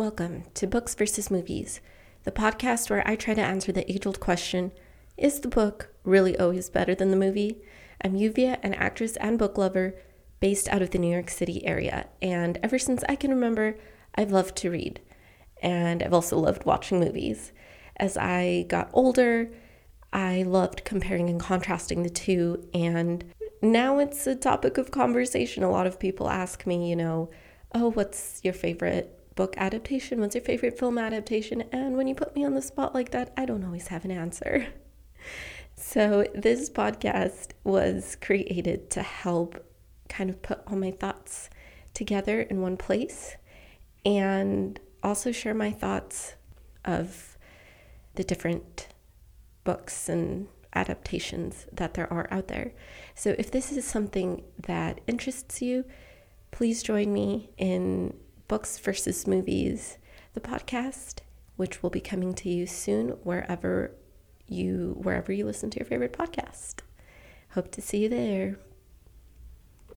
Welcome to Books versus Movies, the podcast where I try to answer the age old question Is the book really always better than the movie? I'm Lluvia, an actress and book lover based out of the New York City area, and ever since I can remember, I've loved to read. And I've also loved watching movies. As I got older, I loved comparing and contrasting the two, and now it's a topic of conversation. A lot of people ask me, you know, oh, what's your favorite book adaptation? What's your favorite film adaptation? And when you put me on the spot like that, I don't always have an answer. So, this podcast was created to help kind of put all my thoughts together in one place and also share my thoughts of the different books and adaptations that there are out there. So, if this is something that interests you, please join me in Books versus Movies, the podcast, which will be coming to you soon wherever you wherever you listen to your favorite podcast. Hope to see you there.